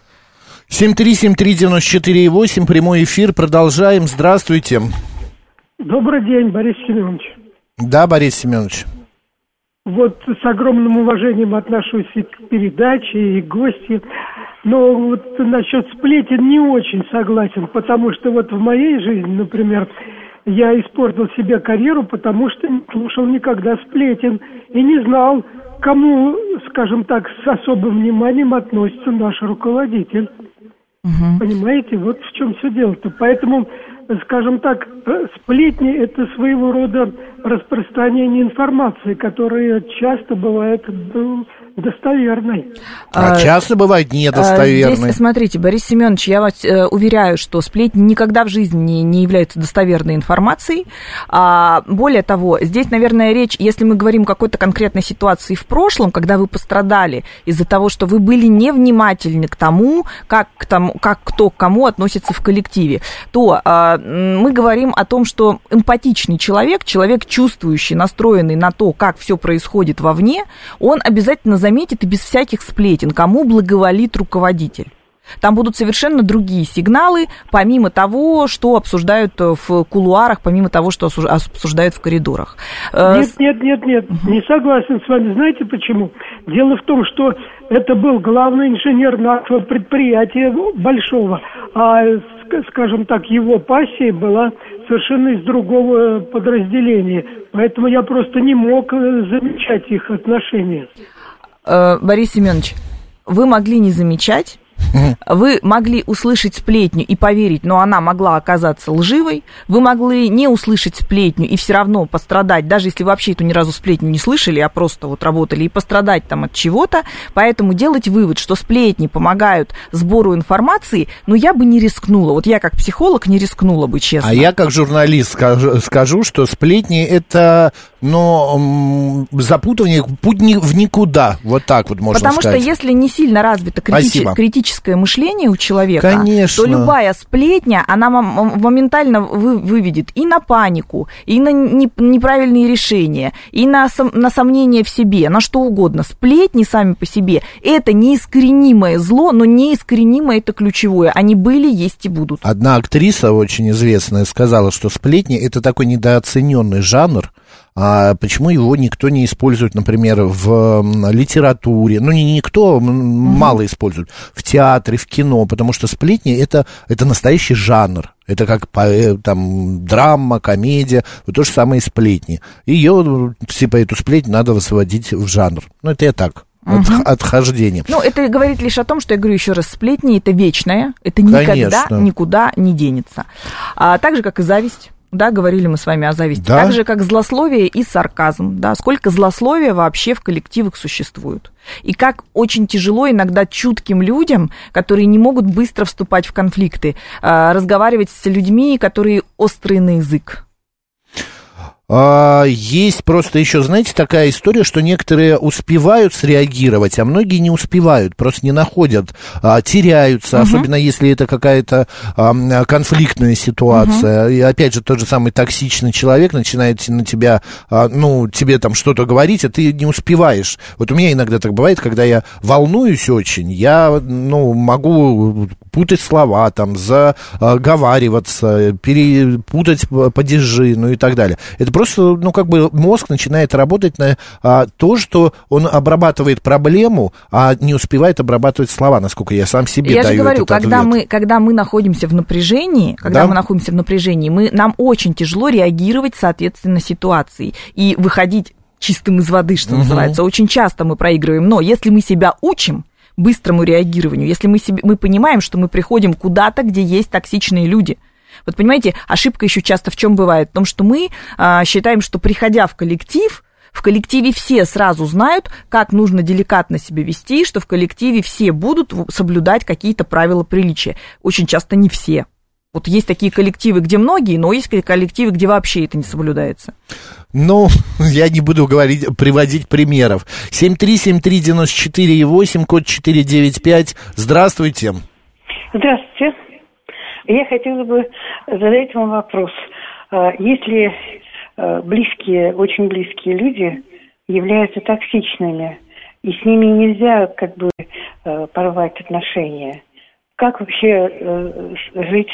7373948, прямой эфир, продолжаем. Здравствуйте. Добрый день, Борис Семенович. Да, Борис Семенович. Вот с огромным уважением отношусь и к передаче, и к гости. Но вот насчет сплетен не очень согласен, потому что вот в моей жизни, например, я испортил себе карьеру, потому что не слушал никогда сплетен и не знал, кому, скажем так, с особым вниманием относится наш руководитель. Угу. Понимаете, вот в чем все дело-то. Поэтому скажем так, э, сплетни – это своего рода распространение информации, которая часто бывает ну, достоверной. А, а часто бывает недостоверной. Здесь, смотрите, Борис Семенович, я вас э, уверяю, что сплетни никогда в жизни не, не являются достоверной информацией. А, более того, здесь, наверное, речь, если мы говорим о какой-то конкретной ситуации в прошлом, когда вы пострадали из-за того, что вы были невнимательны к тому, как, к тому, как кто к кому относится в коллективе, то а, мы говорим о том, что эмпатичный человек, человек чувствующий, настроенный на то, как все происходит вовне, он обязательно заметит и без всяких сплетен, кому благоволит руководитель. Там будут совершенно другие сигналы, помимо того, что обсуждают в кулуарах, помимо того, что обсуждают в коридорах. Э, нет, нет, нет, нет, не согласен с вами. Знаете почему? Дело в том, что это был главный инженер нашего предприятия большого, а, скажем так, его пассия была совершенно из другого подразделения. Поэтому я просто не мог э, замечать их отношения. Э, Борис Семенович, вы могли не замечать, вы могли услышать сплетню и поверить, но она могла оказаться лживой. Вы могли не услышать сплетню и все равно пострадать, даже если вы вообще эту ни разу сплетню не слышали, а просто вот работали, и пострадать там от чего-то. Поэтому делать вывод, что сплетни помогают сбору информации, ну, я бы не рискнула. Вот я как психолог не рискнула бы, честно. А я как журналист скажу, скажу что сплетни это, ну, запутывание, путь в никуда. Вот так вот можно Потому сказать. Потому что если не сильно развито критич... критическое критическое мышление у человека, Конечно. то любая сплетня, она моментально вы, выведет и на панику, и на неправильные решения, и на, на сомнение в себе, на что угодно. Сплетни сами по себе – это неискоренимое зло, но неискоренимое – это ключевое. Они были, есть и будут. Одна актриса очень известная сказала, что сплетни – это такой недооцененный жанр, а почему его никто не использует, например, в литературе? Ну, не никто, мало используют. В театре, в кино, потому что сплетни это, это настоящий жанр. Это как э, там драма, комедия, вот то же самое и сплетни. Ее, типа, эту сплетню надо высводить в жанр. Ну, это я так. Угу. отхождение. Ну, это говорит лишь о том, что я говорю еще раз, сплетни это вечное, это никогда Конечно. никуда не денется. А, так же, как и зависть да, говорили мы с вами о зависти, да? так же, как злословие и сарказм, да, сколько злословия вообще в коллективах существует. И как очень тяжело иногда чутким людям, которые не могут быстро вступать в конфликты, а, разговаривать с людьми, которые острые на язык, а, есть просто еще, знаете, такая история, что некоторые успевают среагировать, а многие не успевают, просто не находят, а, теряются, угу. особенно если это какая-то а, конфликтная ситуация. Угу. И опять же, тот же самый токсичный человек начинает на тебя, а, ну, тебе там что-то говорить, а ты не успеваешь. Вот у меня иногда так бывает, когда я волнуюсь очень, я, ну, могу путать слова, там, заговариваться, перепутать падежи, ну и так далее. Это просто, ну, как бы мозг начинает работать на а, то, что он обрабатывает проблему, а не успевает обрабатывать слова, насколько я сам себе я даю же говорю, когда ответ. мы, когда мы находимся в напряжении, когда да? мы находимся в напряжении, мы, нам очень тяжело реагировать, соответственно, ситуации и выходить чистым из воды, что угу. называется. Очень часто мы проигрываем. Но если мы себя учим, быстрому реагированию, если мы, себе, мы понимаем, что мы приходим куда-то, где есть токсичные люди. Вот понимаете, ошибка еще часто в чем бывает? В том, что мы а, считаем, что приходя в коллектив, в коллективе все сразу знают, как нужно деликатно себя вести, что в коллективе все будут соблюдать какие-то правила приличия. Очень часто не все. Вот есть такие коллективы, где многие, но есть коллективы, где вообще это не соблюдается. Ну, я не буду говорить, приводить примеров. 7373948, код 495. Здравствуйте. Здравствуйте. Я хотела бы задать вам вопрос. А, если а, близкие, очень близкие люди являются токсичными, и с ними нельзя как бы а, порвать отношения, как вообще э, жить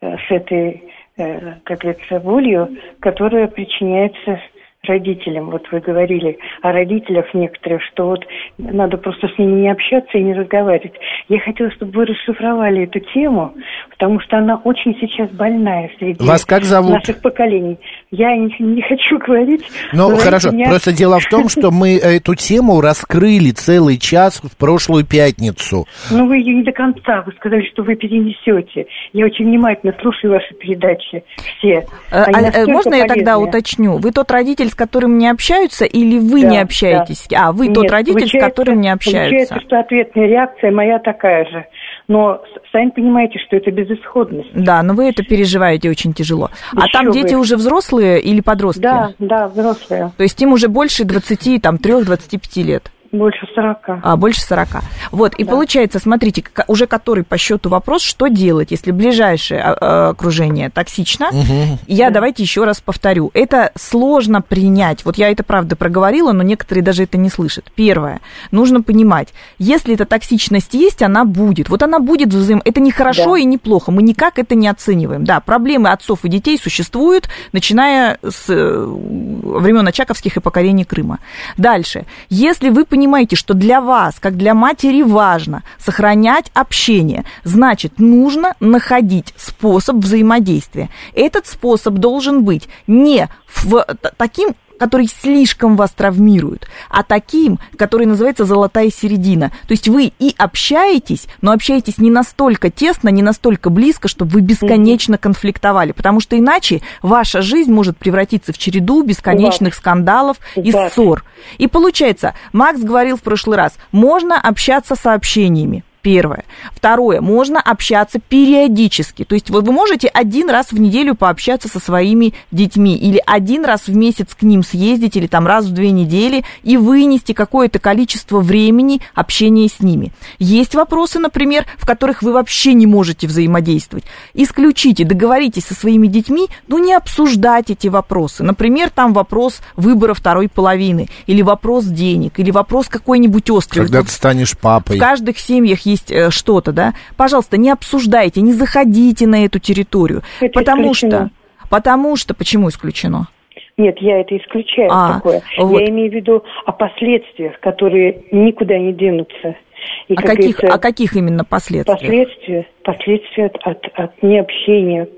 э, с этой, э, как говорится, болью, которая причиняется родителям. Вот вы говорили о родителях некоторых, что вот надо просто с ними не общаться и не разговаривать. Я хотела, чтобы вы расшифровали эту тему, потому что она очень сейчас больная среди Вас как зовут? наших поколений. Я не, не хочу говорить. Ну, хорошо. Меня... Просто дело в том, что мы эту тему раскрыли целый час в прошлую пятницу. Ну, вы ее не до конца. Вы сказали, что вы перенесете. Я очень внимательно слушаю ваши передачи. Все. А, а, можно я тогда уточню? Вы тот родитель, с которым не общаются, или вы да, не общаетесь? Да. А, вы Нет, тот родитель, с которым не общаются. Получается, что ответная реакция моя такая же. Но сами понимаете, что это безысходность. Да, но вы это переживаете очень тяжело. Еще а там вы. дети уже взрослые или подростки? Да, да, взрослые. То есть им уже больше 20, там, 3-25 лет? Больше 40. А, больше 40. Вот, и да. получается, смотрите, уже который по счету вопрос, что делать, если ближайшее а, а, окружение токсично. Угу. Я да. давайте еще раз повторю. Это сложно принять. Вот я это правда проговорила, но некоторые даже это не слышат. Первое. Нужно понимать, если эта токсичность есть, она будет. Вот она будет взаим... Это не хорошо да. и не плохо. Мы никак это не оцениваем. Да, проблемы отцов и детей существуют, начиная с э, времен Очаковских и покорения Крыма. Дальше. Если вы понимаете, понимаете, что для вас, как для матери, важно сохранять общение, значит, нужно находить способ взаимодействия. Этот способ должен быть не в таким который слишком вас травмирует, а таким, который называется золотая середина. То есть вы и общаетесь, но общаетесь не настолько тесно, не настолько близко, чтобы вы бесконечно конфликтовали, потому что иначе ваша жизнь может превратиться в череду бесконечных скандалов и ссор. И получается, Макс говорил в прошлый раз, можно общаться сообщениями, Первое. Второе. Можно общаться периодически. То есть вы, вы можете один раз в неделю пообщаться со своими детьми или один раз в месяц к ним съездить или там раз в две недели и вынести какое-то количество времени общения с ними. Есть вопросы, например, в которых вы вообще не можете взаимодействовать. Исключите, договоритесь со своими детьми, но не обсуждать эти вопросы. Например, там вопрос выбора второй половины или вопрос денег или вопрос какой-нибудь острый. Когда вот ты станешь папой. В каждых семьях есть э, что-то, да, пожалуйста, не обсуждайте, не заходите на эту территорию. Это потому исключено. что, потому что, почему исключено? Нет, я это исключаю а, такое. Вот. Я имею в виду о последствиях, которые никуда не денутся. И, а, каких, а каких именно последствиях? Последствия, последствия от, от, от необщения,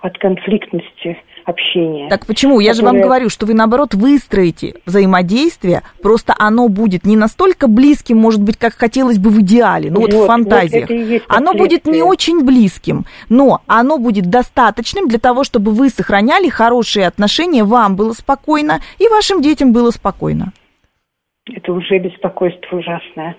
от конфликтности общения. Так почему? Я которое... же вам говорю, что вы, наоборот, выстроите взаимодействие, просто оно будет не настолько близким, может быть, как хотелось бы в идеале, ну вот, вот в фантазиях. Вот оно будет не очень близким, но оно будет достаточным для того, чтобы вы сохраняли хорошие отношения, вам было спокойно и вашим детям было спокойно. Это уже беспокойство ужасное.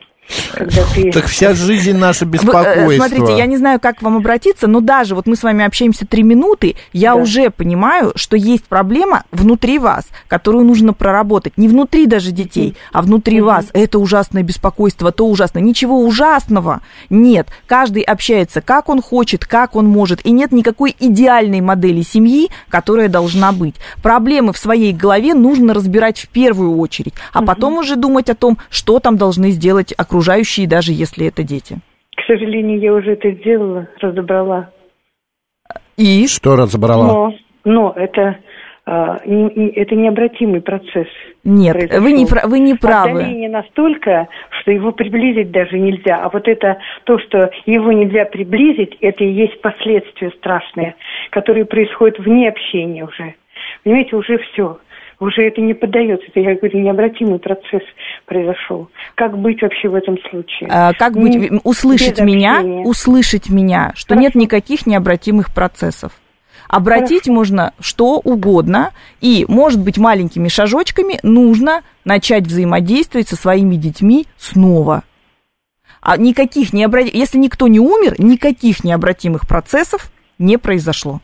Ты... Так вся жизнь наша э, беспокойство. Смотрите, я не знаю, как к вам обратиться, но даже вот мы с вами общаемся три минуты, я да. уже понимаю, что есть проблема внутри вас, которую нужно проработать. Не внутри даже детей, а внутри вас. Это ужасное беспокойство, то ужасно. Ничего ужасного нет. Каждый общается, как он хочет, как он может. И нет никакой идеальной модели семьи, которая должна быть. Проблемы в своей голове нужно разбирать в первую очередь, а потом уже думать о том, что там должны сделать окружающие окружающие, даже если это дети. К сожалению, я уже это сделала, разобрала. И? Что разобрала? Но, но это, а, это необратимый процесс. Нет, вы не, вы не правы. Отдаление настолько, что его приблизить даже нельзя. А вот это то, что его нельзя приблизить, это и есть последствия страшные, которые происходят вне общения уже. Понимаете, уже все уже это не поддается. Это, я говорю, необратимый процесс произошел. Как быть вообще в этом случае? А, как быть? Не, услышать меня, услышать меня, что Хорошо. нет никаких необратимых процессов. Обратить Хорошо. можно что угодно, и, может быть, маленькими шажочками нужно начать взаимодействовать со своими детьми снова. А никаких необратимых, если никто не умер, никаких необратимых процессов не произошло.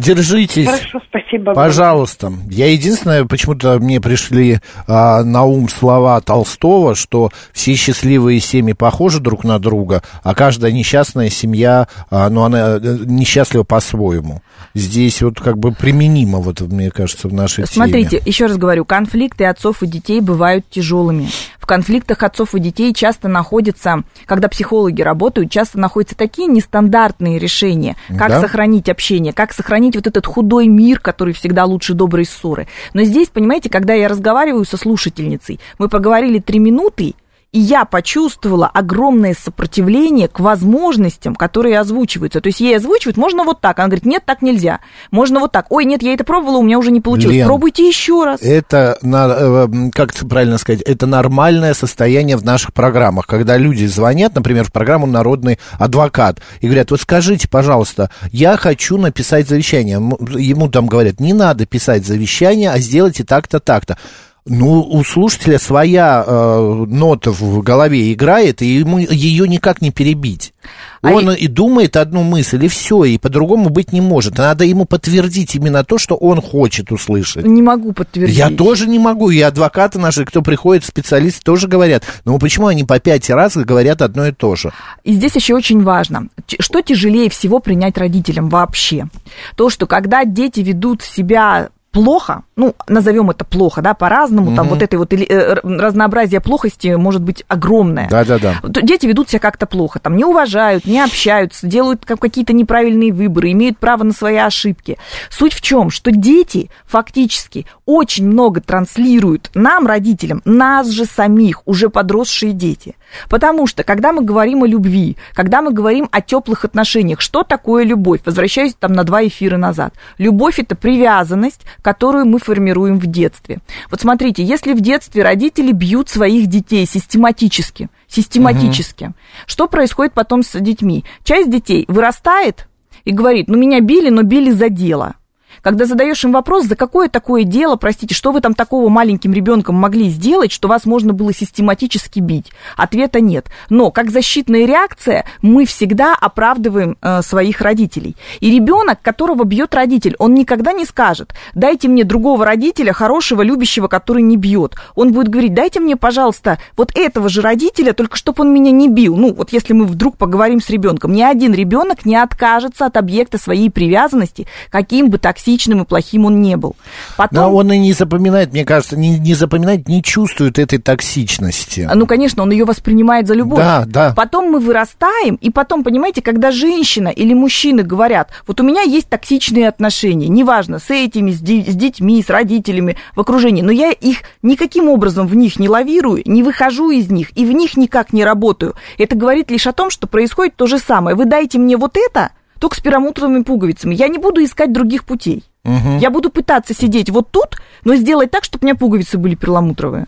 Держитесь. Хорошо, спасибо. Пожалуйста. Я единственное, почему-то мне пришли а, на ум слова Толстого, что все счастливые семьи похожи друг на друга, а каждая несчастная семья, а, ну, она э, несчастлива по-своему. Здесь вот как бы применимо, вот, мне кажется, в нашей Смотрите, теме. еще раз говорю, конфликты отцов и детей бывают тяжелыми. В конфликтах отцов и детей часто находятся, когда психологи работают, часто находятся такие нестандартные решения, как Да. сохранить общение, как сохранить вот этот худой мир, который всегда лучше доброй ссоры. Но здесь, понимаете, когда я разговариваю со слушательницей, мы поговорили три минуты, и я почувствовала огромное сопротивление к возможностям, которые озвучиваются. То есть ей озвучивают, можно вот так. Она говорит, нет, так нельзя. Можно вот так. Ой, нет, я это пробовала, у меня уже не получилось. Лен, Пробуйте еще раз. Это, э, как это правильно сказать, это нормальное состояние в наших программах, когда люди звонят, например, в программу «Народный адвокат» и говорят, вот скажите, пожалуйста, я хочу написать завещание. Ему там говорят, не надо писать завещание, а сделайте так-то, так-то. Ну, у слушателя своя э, нота в голове играет, и ему ее никак не перебить. Он и думает одну мысль, и все, и по-другому быть не может. Надо ему подтвердить именно то, что он хочет услышать. Не могу подтвердить. Я тоже не могу, и адвокаты наши, кто приходит, специалисты тоже говорят. Ну почему они по пять раз говорят одно и то же? И здесь еще очень важно, что тяжелее всего принять родителям вообще? То, что когда дети ведут себя плохо, ну, назовем это плохо, да, по-разному, там Мгм. вот этой вот э, разнообразие плохости может быть огромное. Да-да-да. Дети ведут себя как-то плохо, там не уважают, не общаются, делают как- какие-то неправильные выборы, имеют право на свои ошибки. Суть в чем, что дети фактически очень много транслируют нам, родителям, нас же самих, уже подросшие дети. Потому что, когда мы говорим о любви, когда мы говорим о теплых отношениях, что такое любовь? Возвращаюсь там на два эфира назад. Любовь – это привязанность, которую мы формируем в детстве. Вот смотрите, если в детстве родители бьют своих детей систематически, систематически, что происходит потом с детьми? Часть детей вырастает и говорит, ну меня били, но били за дело. Когда задаешь им вопрос, за какое такое дело, простите, что вы там такого маленьким ребенком могли сделать, что вас можно было систематически бить? Ответа нет. Но как защитная реакция мы всегда оправдываем э, своих родителей. И ребенок, которого бьет родитель, он никогда не скажет, дайте мне другого родителя, хорошего, любящего, который не бьет. Он будет говорить, дайте мне, пожалуйста, вот этого же родителя, только чтобы он меня не бил. Ну, вот если мы вдруг поговорим с ребенком, ни один ребенок не откажется от объекта своей привязанности, каким бы токсичным и плохим он не был. Потом... Но он и не запоминает, мне кажется, не, не запоминает, не чувствует этой токсичности. Ну, конечно, он ее воспринимает за любовь. Да, да. Потом мы вырастаем, и потом, понимаете, когда женщина или мужчина говорят, вот у меня есть токсичные отношения, неважно, с этими, с, де- с детьми, с родителями, в окружении, но я их никаким образом в них не лавирую, не выхожу из них и в них никак не работаю. Это говорит лишь о том, что происходит то же самое. Вы дайте мне вот это, только с перламутровыми пуговицами. Я не буду искать других путей. Мгм. Я буду пытаться сидеть вот тут, но сделать так, чтобы у меня пуговицы были перламутровые.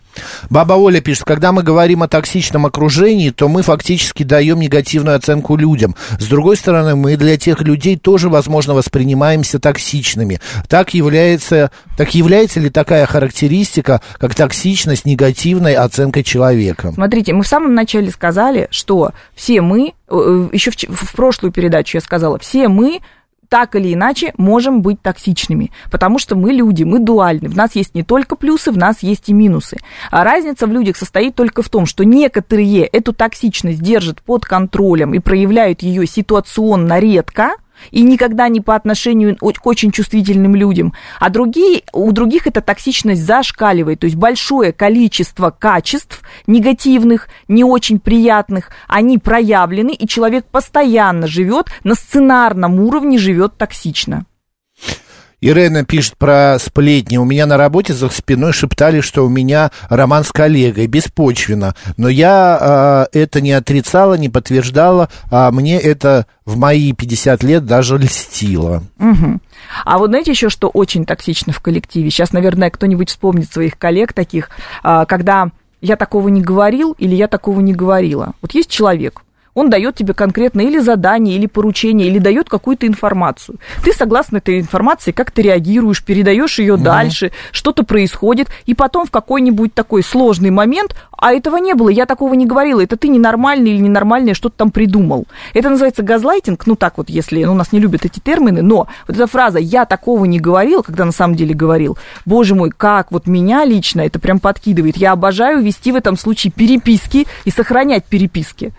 Баба Оля пишет, когда мы говорим о токсичном окружении, то мы фактически даем негативную оценку людям. С другой стороны, мы для тех людей тоже, возможно, воспринимаемся токсичными. Так является, так является ли такая характеристика, как токсичность негативной оценкой человека? Смотрите, мы в самом начале сказали, что все мы, э, еще в, в прошлую передачу я сказала, все мы так или иначе можем быть токсичными, потому что мы люди, мы дуальны, в нас есть не только плюсы, в нас есть и минусы. А разница в людях состоит только в том, что некоторые эту токсичность держат под контролем и проявляют ее ситуационно редко, и никогда не по отношению к очень чувствительным людям, а другие, у других эта токсичность зашкаливает, то есть большое количество качеств негативных, не очень приятных, они проявлены, и человек постоянно живет на сценарном уровне, живет токсично. Ирена пишет про сплетни. У меня на работе за спиной шептали, что у меня роман с коллегой, беспочвенно. Но я э, это не отрицала, не подтверждала, а мне это в мои 50 лет даже льстило. Мгм. А вот знаете еще, что очень токсично в коллективе? Сейчас, наверное, кто-нибудь вспомнит своих коллег таких, а, когда я такого не говорил или я такого не говорила. Вот есть человек, он дает тебе конкретно или задание, или поручение, или дает какую-то информацию. Ты согласно этой информации как ты реагируешь, передаешь ее дальше, что-то происходит, и потом в какой-нибудь такой сложный момент а этого не было, я такого не говорила, это ты ненормальный или ненормальное что-то там придумал. Это называется газлайтинг, ну так вот, если, ну, нас не любят эти термины, но вот эта фраза «я такого не говорил», когда на самом деле говорил, боже мой, как вот меня лично это прям подкидывает. Я обожаю вести в этом случае переписки и сохранять переписки.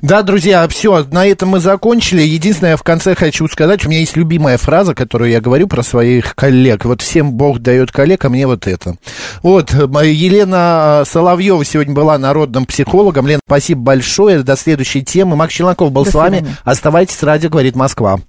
Да, друзья, все, на этом мы закончили. Единственное, я в конце хочу сказать, у меня есть любимая фраза, которую я говорю про своих коллег. Вот всем Бог дает коллег, а мне вот это. Вот, Елена Соловьева сегодня была народным психологом. Лена, спасибо большое. До следующей темы. Макс Челноков был До с вами. Оставайтесь, радио говорит Москва.